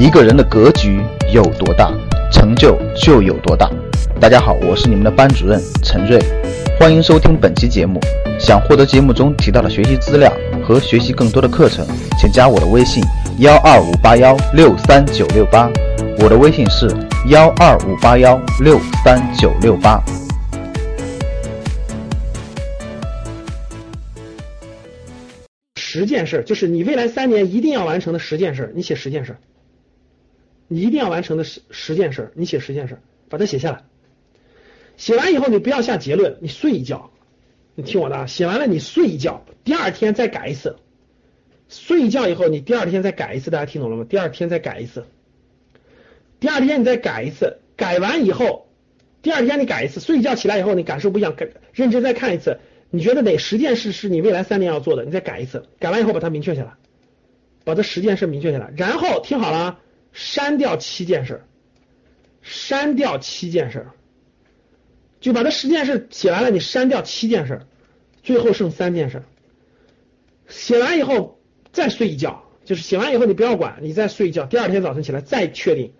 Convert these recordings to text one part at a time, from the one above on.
一个人的格局有多大，成就就有多大。大家好，我是你们的班主任陈瑞，欢迎收听本期节目。想获得节目中提到的学习资料和学习更多的课程，请加我的微信幺二五八幺六三九六八。我的微信是幺二五八幺六三九六八。十件事，就是你未来三年一定要完成的十件事，你写十件事。你一定要完成的十十件事，你写十件事，把它写下来。写完以后，你不要下结论，你睡一觉。你听我的啊，写完了你睡一觉，第二天再改一次。睡一觉以后，你第二天再改一次，大家听懂了吗？第二天再改一次。第二天你再改一次，改完以后，第二天你改一次。睡一觉起来以后，你感受不一样，认真再看一次。你觉得哪十件事是你未来三年要做的？你再改一次。改完以后把它明确下来，把这十件事明确下来。然后听好了。删掉七件事，删掉七件事，就把这十件事写完了。你删掉七件事，最后剩三件事。写完以后再睡一觉，就是写完以后你不要管，你再睡一觉。第二天早晨起来再确定，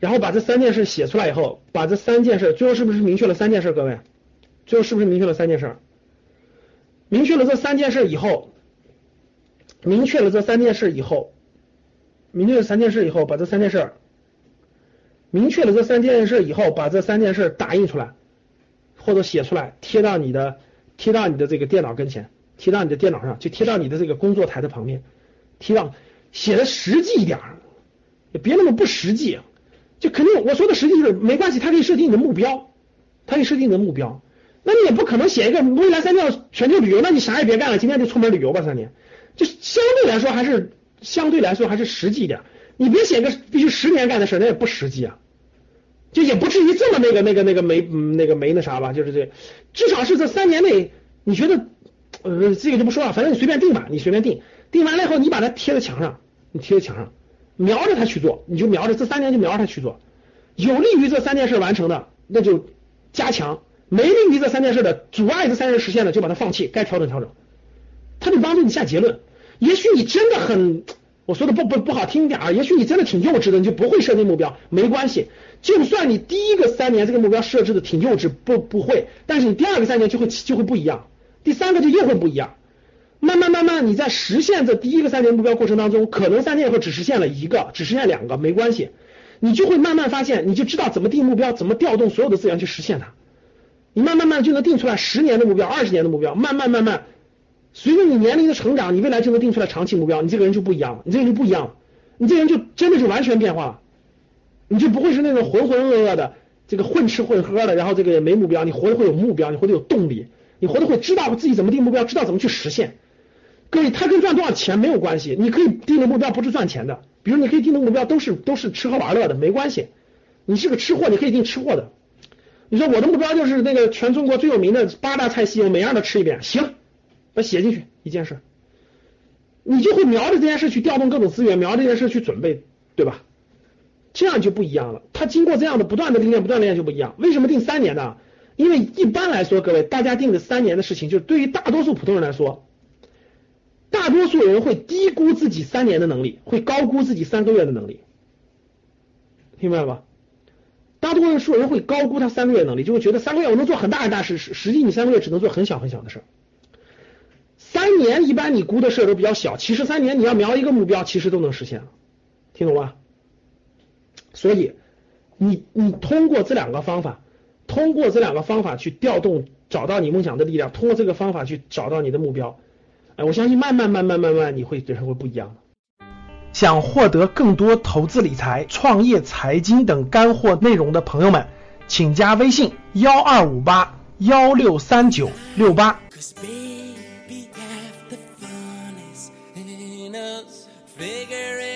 然后把这三件事写出来以后，把这三件事最后是不是明确了三件事？各位，最后是不是明确了三件事？明确了这三件事以后，明确了这三件事以后。明确了三件事以后，把这三件事明确了这三件事以后，把这三件事打印出来或者写出来，贴到你的贴到你的这个电脑跟前，贴到你的电脑上，就贴到你的这个工作台的旁边，贴到写的实际一点，也别那么不实际。就肯定我说的实际是没关系，它可以设定你的目标，它可以设定你的目标。那你也不可能写一个未来三年要全球旅游，那你啥也别干了，今天就出门旅游吧三年，就相对来说还是。相对来说还是实际一点，你别写个必须十年干的事，那也不实际啊，就也不至于这么那个那个那个没那个没那啥吧，就是这，至少是这三年内，你觉得呃这个就不说了，反正你随便定吧，你随便定，定完了以后你把它贴在墙上，你贴在墙上，瞄着它去做，你就瞄着这三年就瞄着它去做，有利于这三件事完成的那就加强，没利于这三件事的阻碍这三件事实现的就把它放弃，该调整调整，它就帮助你下结论。也许你真的很，我说的不不不好听点啊，也许你真的挺幼稚的，你就不会设定目标，没关系。就算你第一个三年这个目标设置的挺幼稚，不不会，但是你第二个三年就会就会不一样，第三个就又会不一样。慢慢慢慢你在实现这第一个三年目标过程当中，可能三年以后只实现了一个，只实现两个，没关系，你就会慢慢发现，你就知道怎么定目标，怎么调动所有的资源去实现它。你慢慢慢就能定出来十年的目标，二十年的目标，慢慢慢慢。随着你年龄的成长，你未来就能定出来长期目标，你这个人就不一样了，你这个人就不一样了，你这人就真的是完全变化了，你就不会是那种浑浑噩噩的，这个混吃混喝的，然后这个也没目标，你活得会有目标，你活得有动力，你活得会知道自己怎么定目标，知道怎么去实现。各位，他跟赚多少钱没有关系，你可以定的目标不是赚钱的，比如你可以定的目标都是都是吃喝玩乐的，没关系。你是个吃货，你可以定吃货的。你说我的目标就是那个全中国最有名的八大菜系，我每样都吃一遍，行。把写进去一件事，你就会瞄着这件事去调动各种资源，瞄着这件事去准备，对吧？这样就不一样了。他经过这样的不断的历练，不断的练就不一样。为什么定三年呢？因为一般来说，各位大家定的三年的事情，就是对于大多数普通人来说，大多数人会低估自己三年的能力，会高估自己三个月的能力，明白了吧？大多数人会高估他三个月能力，就会觉得三个月我能做很大很大事，实际你三个月只能做很小很小的事儿。三年一般你估的事都比较小，其实三年你要瞄一个目标，其实都能实现了，听懂吧？所以你你通过这两个方法，通过这两个方法去调动，找到你梦想的力量，通过这个方法去找到你的目标，哎，我相信慢慢慢慢慢慢你会人生会不一样的。想获得更多投资理财、创业、财经等干货内容的朋友们，请加微信幺二五八幺六三九六八。us. Figure it